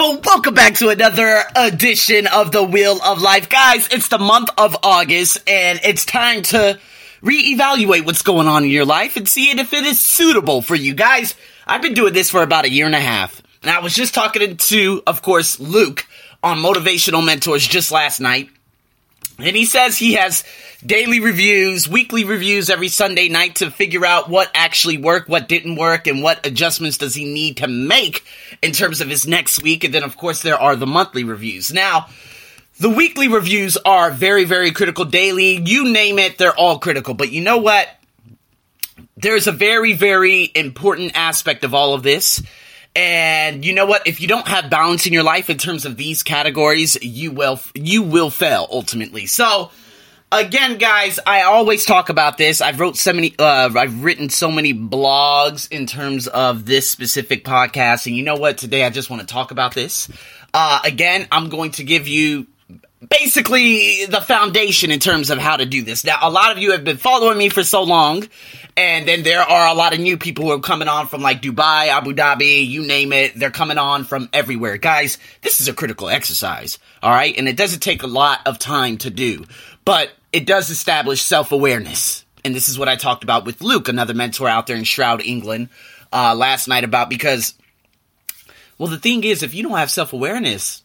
people? Welcome back to another edition of the Wheel of Life. Guys, it's the month of August and it's time to reevaluate what's going on in your life and see if it is suitable for you. Guys, I've been doing this for about a year and a half. And I was just talking to, of course, Luke on Motivational Mentors just last night. And he says he has daily reviews, weekly reviews every Sunday night to figure out what actually worked, what didn't work, and what adjustments does he need to make in terms of his next week. And then, of course, there are the monthly reviews. Now, the weekly reviews are very, very critical. Daily, you name it, they're all critical. But you know what? There's a very, very important aspect of all of this. And you know what? If you don't have balance in your life in terms of these categories, you will you will fail ultimately. So, again, guys, I always talk about this. I've wrote so many, uh, I've written so many blogs in terms of this specific podcast, and you know what? Today, I just want to talk about this. Uh, again, I'm going to give you basically the foundation in terms of how to do this. Now, a lot of you have been following me for so long, and then there are a lot of new people who are coming on from like Dubai, Abu Dhabi, you name it. They're coming on from everywhere. Guys, this is a critical exercise, all right? And it doesn't take a lot of time to do, but it does establish self awareness. And this is what I talked about with Luke, another mentor out there in Stroud, England, uh, last night about because, well, the thing is, if you don't have self awareness,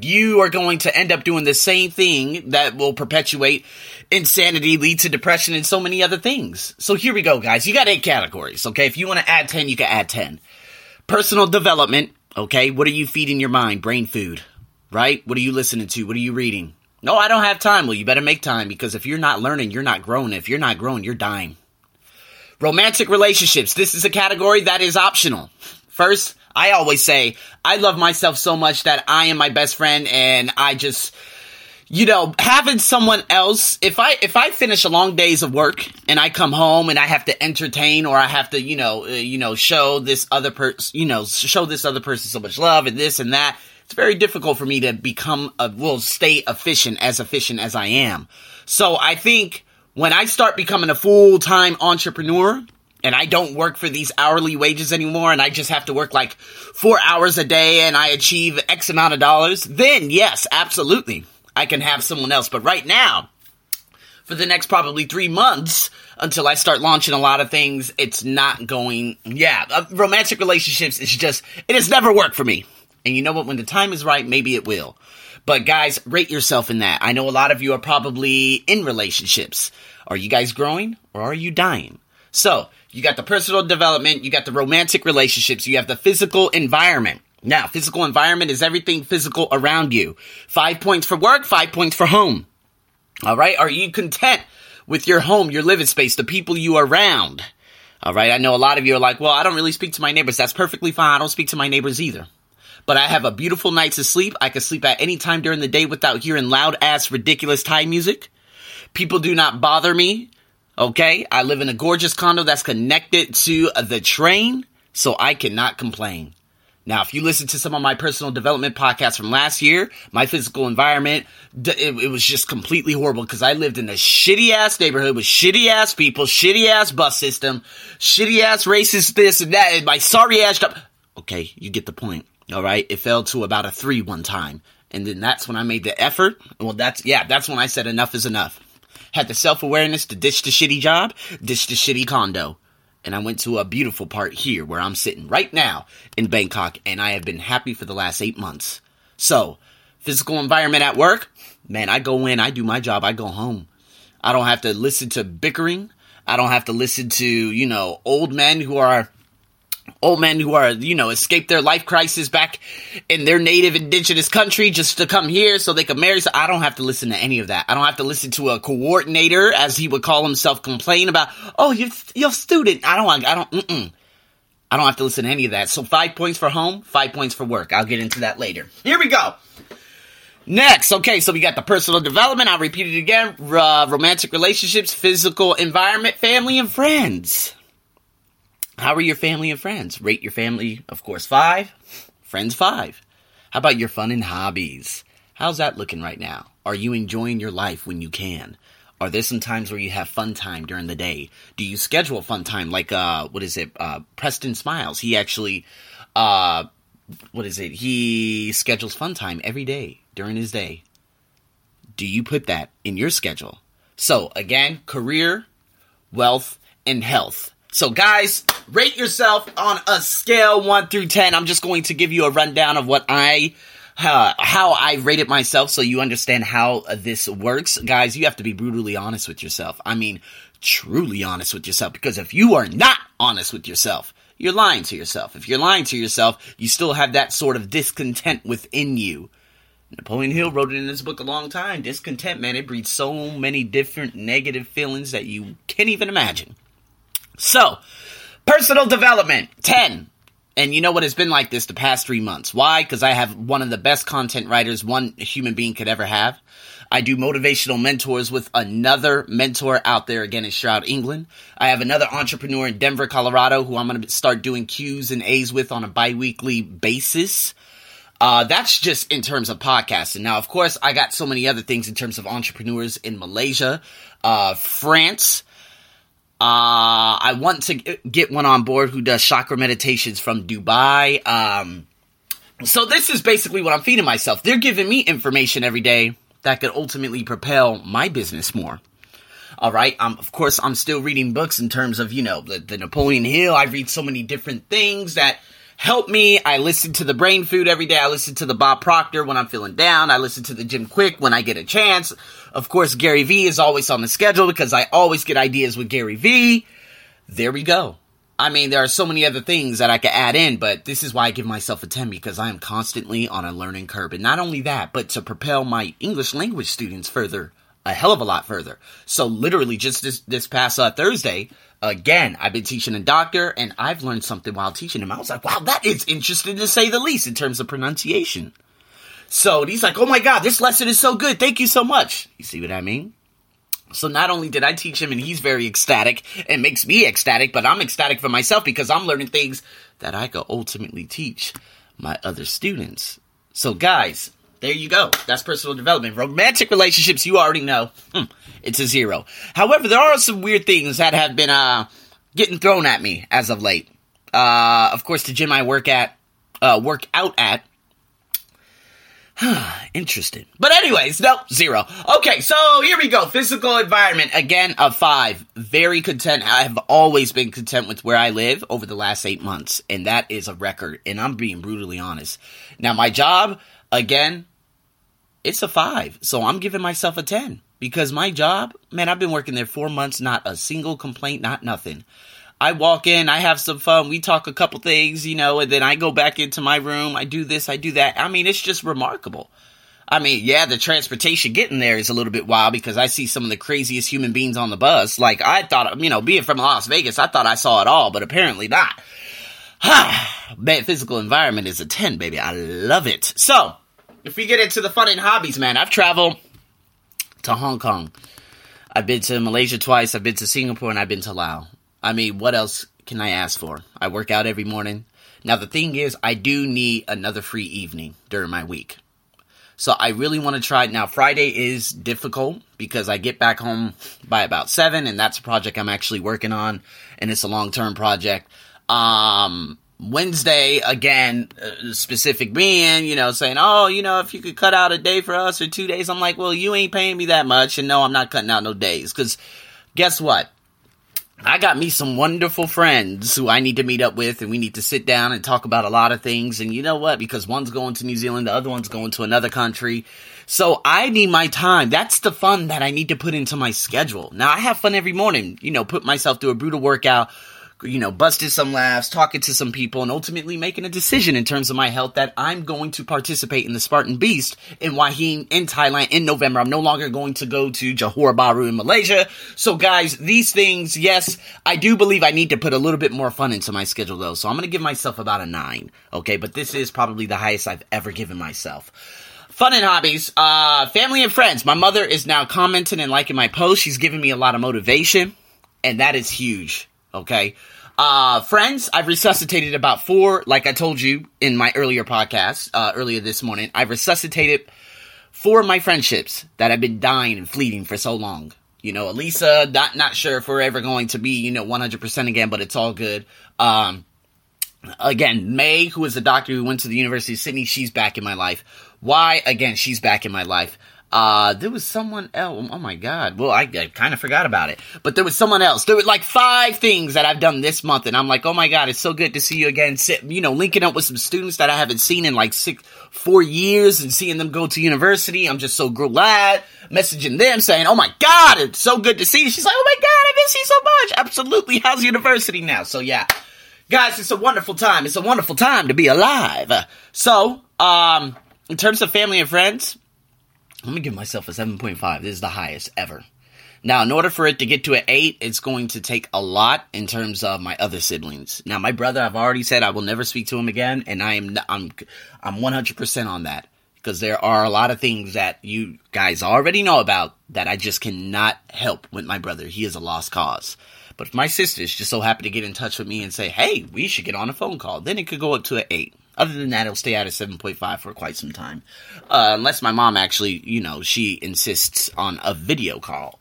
you are going to end up doing the same thing that will perpetuate insanity, lead to depression, and so many other things. So here we go, guys. You got eight categories, okay? If you want to add 10, you can add 10. Personal development, okay? What are you feeding your mind? Brain food, right? What are you listening to? What are you reading? No, I don't have time. Well, you better make time because if you're not learning, you're not growing. If you're not growing, you're dying. Romantic relationships. This is a category that is optional. First, I always say, I love myself so much that I am my best friend and I just, you know, having someone else, if I, if I finish a long days of work and I come home and I have to entertain or I have to, you know, uh, you know, show this other person, you know, show this other person so much love and this and that, it's very difficult for me to become a, will stay efficient as efficient as I am. So I think when I start becoming a full-time entrepreneur, and I don't work for these hourly wages anymore and I just have to work like four hours a day and I achieve X amount of dollars, then yes, absolutely, I can have someone else. But right now, for the next probably three months until I start launching a lot of things, it's not going, yeah, uh, romantic relationships is just, it has never worked for me. And you know what? When the time is right, maybe it will. But guys, rate yourself in that. I know a lot of you are probably in relationships. Are you guys growing or are you dying? So, you got the personal development, you got the romantic relationships, you have the physical environment. Now, physical environment is everything physical around you. Five points for work, five points for home. All right. Are you content with your home, your living space, the people you are around? All right. I know a lot of you are like, well, I don't really speak to my neighbors. That's perfectly fine. I don't speak to my neighbors either. But I have a beautiful night's of sleep. I can sleep at any time during the day without hearing loud ass, ridiculous Thai music. People do not bother me. Okay, I live in a gorgeous condo that's connected to the train, so I cannot complain. Now, if you listen to some of my personal development podcasts from last year, my physical environment, it, it was just completely horrible because I lived in a shitty ass neighborhood with shitty ass people, shitty ass bus system, shitty ass racist this and that, and my sorry ass job. Okay, you get the point. All right, it fell to about a three one time. And then that's when I made the effort. Well, that's, yeah, that's when I said enough is enough had the self awareness to ditch the shitty job, ditch the shitty condo. And I went to a beautiful part here where I'm sitting right now in Bangkok, and I have been happy for the last eight months. So, physical environment at work, man, I go in, I do my job, I go home. I don't have to listen to bickering. I don't have to listen to, you know, old men who are old men who are, you know, escaped their life crisis back in their native indigenous country just to come here so they can marry. So I don't have to listen to any of that. I don't have to listen to a coordinator, as he would call himself, complain about, oh, you're, you're student. I don't, want, I don't, mm-mm. I don't have to listen to any of that. So five points for home, five points for work. I'll get into that later. Here we go. Next, okay, so we got the personal development. I'll repeat it again. Uh, romantic relationships, physical environment, family, and friends. How are your family and friends? Rate your family, of course, five. Friends, five. How about your fun and hobbies? How's that looking right now? Are you enjoying your life when you can? Are there some times where you have fun time during the day? Do you schedule fun time like uh what is it? Uh Preston Smiles. He actually uh what is it? He schedules fun time every day during his day. Do you put that in your schedule? So, again, career, wealth, and health. So, guys, rate yourself on a scale 1 through 10. I'm just going to give you a rundown of what I. Uh, how I rated myself so you understand how this works. Guys, you have to be brutally honest with yourself. I mean, truly honest with yourself because if you are not honest with yourself, you're lying to yourself. If you're lying to yourself, you still have that sort of discontent within you. Napoleon Hill wrote it in his book a long time. Discontent, man, it breeds so many different negative feelings that you can't even imagine. So, personal development, 10. And you know what? It's been like this the past three months. Why? Because I have one of the best content writers one human being could ever have. I do motivational mentors with another mentor out there again in Stroud, England. I have another entrepreneur in Denver, Colorado, who I'm going to start doing Q's and A's with on a bi-weekly basis. Uh, that's just in terms of podcasting. Now, of course, I got so many other things in terms of entrepreneurs in Malaysia, uh, France. Uh, I want to get one on board who does chakra meditations from Dubai. Um, so this is basically what I'm feeding myself. They're giving me information every day that could ultimately propel my business more. All right. Um, of course, I'm still reading books in terms of, you know, the, the Napoleon Hill. I read so many different things that help me. I listen to the brain food every day. I listen to the Bob Proctor when I'm feeling down. I listen to the Jim Kwik when I get a chance. Of course, Gary Vee is always on the schedule because I always get ideas with Gary Vee. There we go. I mean, there are so many other things that I could add in, but this is why I give myself a 10 because I am constantly on a learning curve. And not only that, but to propel my English language students further, a hell of a lot further. So literally just this, this past uh, Thursday, again, I've been teaching a doctor and I've learned something while teaching him. I was like, wow, that is interesting to say the least in terms of pronunciation. So he's like, oh my God, this lesson is so good. Thank you so much. You see what I mean? So not only did I teach him and he's very ecstatic and makes me ecstatic, but I'm ecstatic for myself because I'm learning things that I could ultimately teach my other students. So guys, there you go. That's personal development. Romantic relationships, you already know, hmm, it's a zero. However, there are some weird things that have been uh, getting thrown at me as of late. Uh, of course, the gym I work at, uh, work out at, Interesting. But anyways, no, zero. Okay, so here we go. Physical environment, again, a five. Very content. I have always been content with where I live over the last eight months, and that is a record, and I'm being brutally honest. Now, my job, again, it's a five, so I'm giving myself a 10. Because my job, man, I've been working there four months, not a single complaint, not nothing. I walk in, I have some fun, we talk a couple things, you know, and then I go back into my room, I do this, I do that. I mean, it's just remarkable. I mean, yeah, the transportation getting there is a little bit wild because I see some of the craziest human beings on the bus. Like, I thought, you know, being from Las Vegas, I thought I saw it all, but apparently not. man, physical environment is a 10, baby. I love it. So, if we get into the fun and hobbies, man, I've traveled to Hong Kong. I've been to Malaysia twice, I've been to Singapore, and I've been to Laos. I mean, what else can I ask for? I work out every morning. Now, the thing is, I do need another free evening during my week. So I really want to try. Now, Friday is difficult because I get back home by about 7, and that's a project I'm actually working on, and it's a long term project. Um, Wednesday, again, uh, specific being, you know, saying, oh, you know, if you could cut out a day for us or two days, I'm like, well, you ain't paying me that much, and no, I'm not cutting out no days. Because guess what? I got me some wonderful friends who I need to meet up with, and we need to sit down and talk about a lot of things. And you know what? Because one's going to New Zealand, the other one's going to another country. So I need my time. That's the fun that I need to put into my schedule. Now I have fun every morning, you know, put myself through a brutal workout, you know, busted some laughs, talking to some people, and ultimately making a decision in terms of my health that I'm going to participate in the Spartan Beast in Hua Hin in Thailand in November. I'm no longer going to go to Johor Bahru in Malaysia. So guys, these things, yes, I do believe I need to put a little bit more fun into my schedule though. So I'm going to give myself about a nine. Okay. But this is probably the highest I've ever given myself. Fun and hobbies, uh, family and friends. My mother is now commenting and liking my posts. She's giving me a lot of motivation and that is huge. Okay. Uh, friends, I've resuscitated about four, like I told you in my earlier podcast, uh, earlier this morning. I've resuscitated four of my friendships that have been dying and fleeting for so long. You know, Elisa, not, not sure if we're ever going to be, you know, 100% again, but it's all good. Um, Again, May, who is a doctor who went to the University of Sydney, she's back in my life. Why? Again, she's back in my life. Uh, there was someone else. Oh my god. Well, I, I kind of forgot about it. But there was someone else. There were like five things that I've done this month, and I'm like, oh my god, it's so good to see you again. Sit, you know, linking up with some students that I haven't seen in like six, four years, and seeing them go to university. I'm just so glad. Messaging them saying, oh my god, it's so good to see you. She's like, oh my god, I miss you so much. Absolutely. How's university now? So yeah. Guys, it's a wonderful time. It's a wonderful time to be alive. So, um, in terms of family and friends, I'm gonna give myself a 7.5. This is the highest ever. Now, in order for it to get to an 8, it's going to take a lot in terms of my other siblings. Now, my brother, I've already said I will never speak to him again, and I am I'm I'm 100% on that because there are a lot of things that you guys already know about that I just cannot help with my brother. He is a lost cause. But if my sisters just so happen to get in touch with me and say, "Hey, we should get on a phone call," then it could go up to an 8. Other than that, it'll stay at a 7.5 for quite some time. Uh, unless my mom actually, you know, she insists on a video call.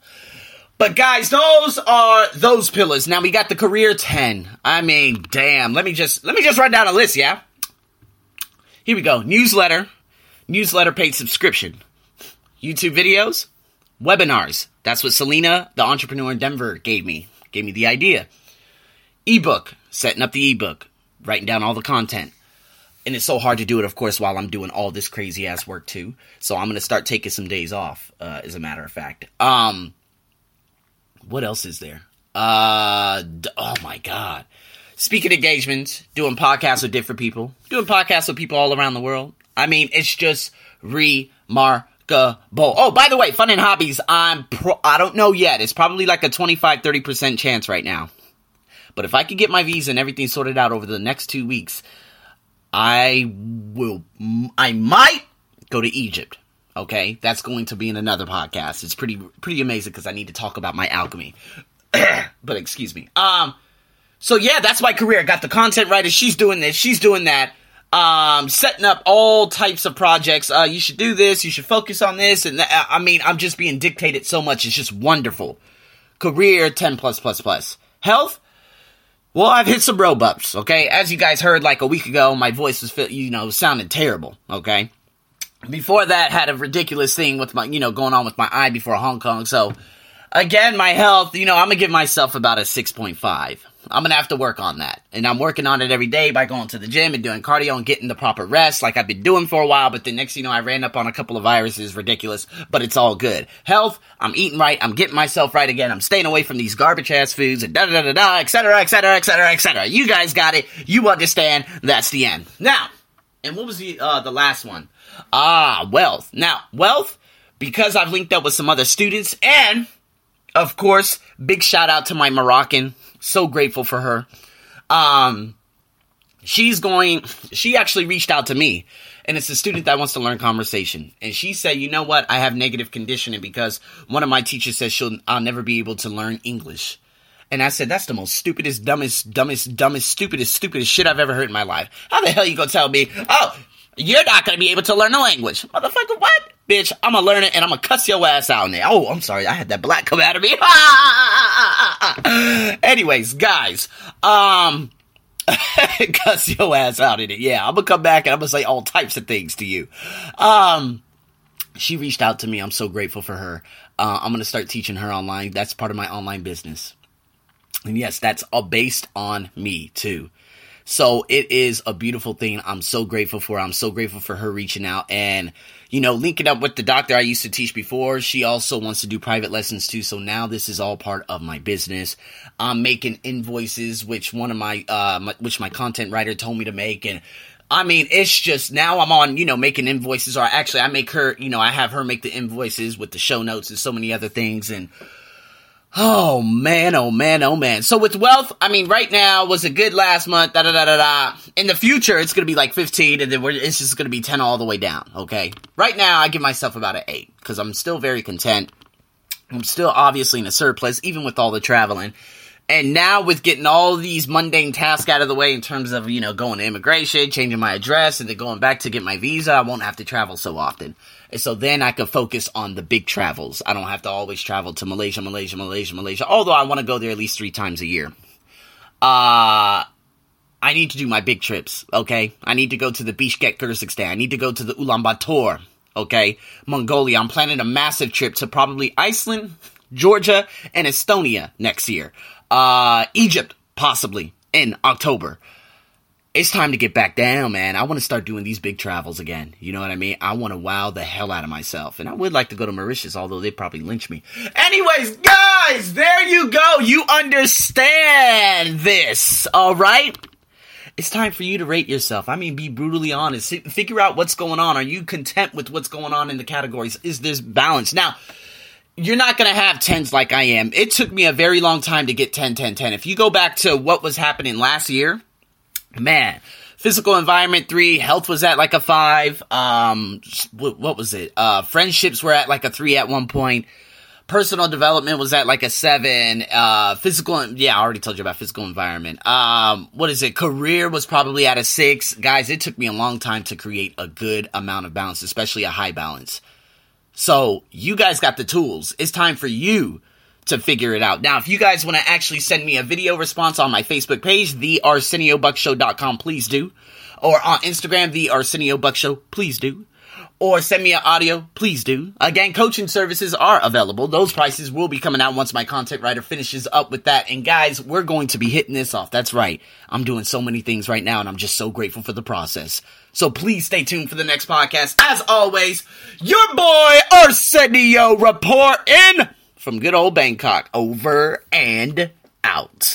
But guys, those are those pillars. Now we got the career 10. I mean, damn. Let me just let me just run down a list, yeah? Here we go. Newsletter, newsletter paid subscription, YouTube videos, webinars. That's what Selena, the entrepreneur in Denver, gave me. Gave me the idea. Ebook, setting up the ebook, writing down all the content and it's so hard to do it, of course, while I'm doing all this crazy ass work too. So I'm gonna start taking some days off, uh, as a matter of fact. Um, what else is there? Uh, oh my god. Speaking engagements, doing podcasts with different people, doing podcasts with people all around the world. I mean, it's just remarkable. Oh, by the way, fun and hobbies. I'm pro- I don't know yet. It's probably like a 25 30% chance right now. But if I could get my visa and everything sorted out over the next two weeks, I will, I might go to Egypt. Okay, that's going to be in another podcast. It's pretty, pretty amazing because I need to talk about my alchemy. but excuse me. Um, so yeah, that's my career. I got the content writer. She's doing this. She's doing that. Um, setting up all types of projects. Uh, you should do this. You should focus on this. And that. I mean, I'm just being dictated so much. It's just wonderful. Career 10 plus plus plus. Health well, I've hit some road bumps, okay? As you guys heard like a week ago, my voice was, you know, sounding terrible, okay? Before that, had a ridiculous thing with my, you know, going on with my eye before Hong Kong. So, again, my health, you know, I'm gonna give myself about a 6.5. I'm gonna have to work on that. And I'm working on it every day by going to the gym and doing cardio and getting the proper rest like I've been doing for a while. But the next you know, I ran up on a couple of viruses, ridiculous, but it's all good. Health, I'm eating right, I'm getting myself right again, I'm staying away from these garbage ass foods and da da da da, etc., etc., etc., etc. You guys got it. You understand. That's the end. Now, and what was the uh the last one? Ah, wealth. Now, wealth, because I've linked up with some other students and of course, big shout out to my Moroccan so grateful for her. Um, she's going, she actually reached out to me and it's a student that wants to learn conversation. And she said, you know what? I have negative conditioning because one of my teachers says she'll, I'll never be able to learn English. And I said, that's the most stupidest, dumbest, dumbest, dumbest, stupidest, stupidest shit I've ever heard in my life. How the hell you gonna tell me, oh, you're not gonna be able to learn the language? Motherfucker, what? Bitch, I'm gonna learn it and I'm gonna cuss your ass out there. Oh, I'm sorry, I had that black come out of me. Ah, ah, ah, Anyways, guys, um, cuss your ass out in it. Yeah, I'm gonna come back and I'm gonna say all types of things to you. Um, she reached out to me. I'm so grateful for her. Uh, I'm gonna start teaching her online. That's part of my online business. And yes, that's all based on me too. So it is a beautiful thing. I'm so grateful for. I'm so grateful for her reaching out and you know, linking up with the doctor I used to teach before. She also wants to do private lessons too. So now this is all part of my business. I'm making invoices, which one of my, uh, my, which my content writer told me to make. And I mean, it's just now I'm on, you know, making invoices or actually I make her, you know, I have her make the invoices with the show notes and so many other things. And, Oh man, oh man, oh man. So with wealth, I mean, right now was a good last month. Da da da da da. In the future, it's gonna be like 15, and then it's just gonna be 10 all the way down. Okay. Right now, I give myself about an eight because I'm still very content. I'm still obviously in a surplus, even with all the traveling. And now with getting all these mundane tasks out of the way in terms of, you know, going to immigration, changing my address, and then going back to get my visa, I won't have to travel so often. And so then I can focus on the big travels. I don't have to always travel to Malaysia, Malaysia, Malaysia, Malaysia. Although I want to go there at least three times a year. Uh, I need to do my big trips, okay? I need to go to the Bishkek, Kyrgyzstan. I need to go to the Ulaanbaatar, okay? Mongolia. I'm planning a massive trip to probably Iceland, Georgia, and Estonia next year. Uh, Egypt, possibly, in October it's time to get back down, man. I want to start doing these big travels again. You know what I mean? I want to wow the hell out of myself. And I would like to go to Mauritius, although they probably lynch me. Anyways, guys, there you go. You understand this, all right? It's time for you to rate yourself. I mean, be brutally honest. Figure out what's going on. Are you content with what's going on in the categories? Is this balance? Now, you're not going to have 10s like I am. It took me a very long time to get 10, 10, 10. If you go back to what was happening last year, man, physical environment three, health was at like a five. Um, what was it? Uh, friendships were at like a three at one point. Personal development was at like a seven. Uh, physical, yeah, I already told you about physical environment. Um, what is it? Career was probably at a six. Guys, it took me a long time to create a good amount of balance, especially a high balance. So you guys got the tools. It's time for you to figure it out. Now, if you guys want to actually send me a video response on my Facebook page, the ArsenioBuckShow.com, please do. Or on Instagram, the please do. Or send me an audio, please do. Again, coaching services are available. Those prices will be coming out once my content writer finishes up with that. And guys, we're going to be hitting this off. That's right. I'm doing so many things right now and I'm just so grateful for the process. So please stay tuned for the next podcast. As always, your boy Arsenio reporting from good old Bangkok. Over and out.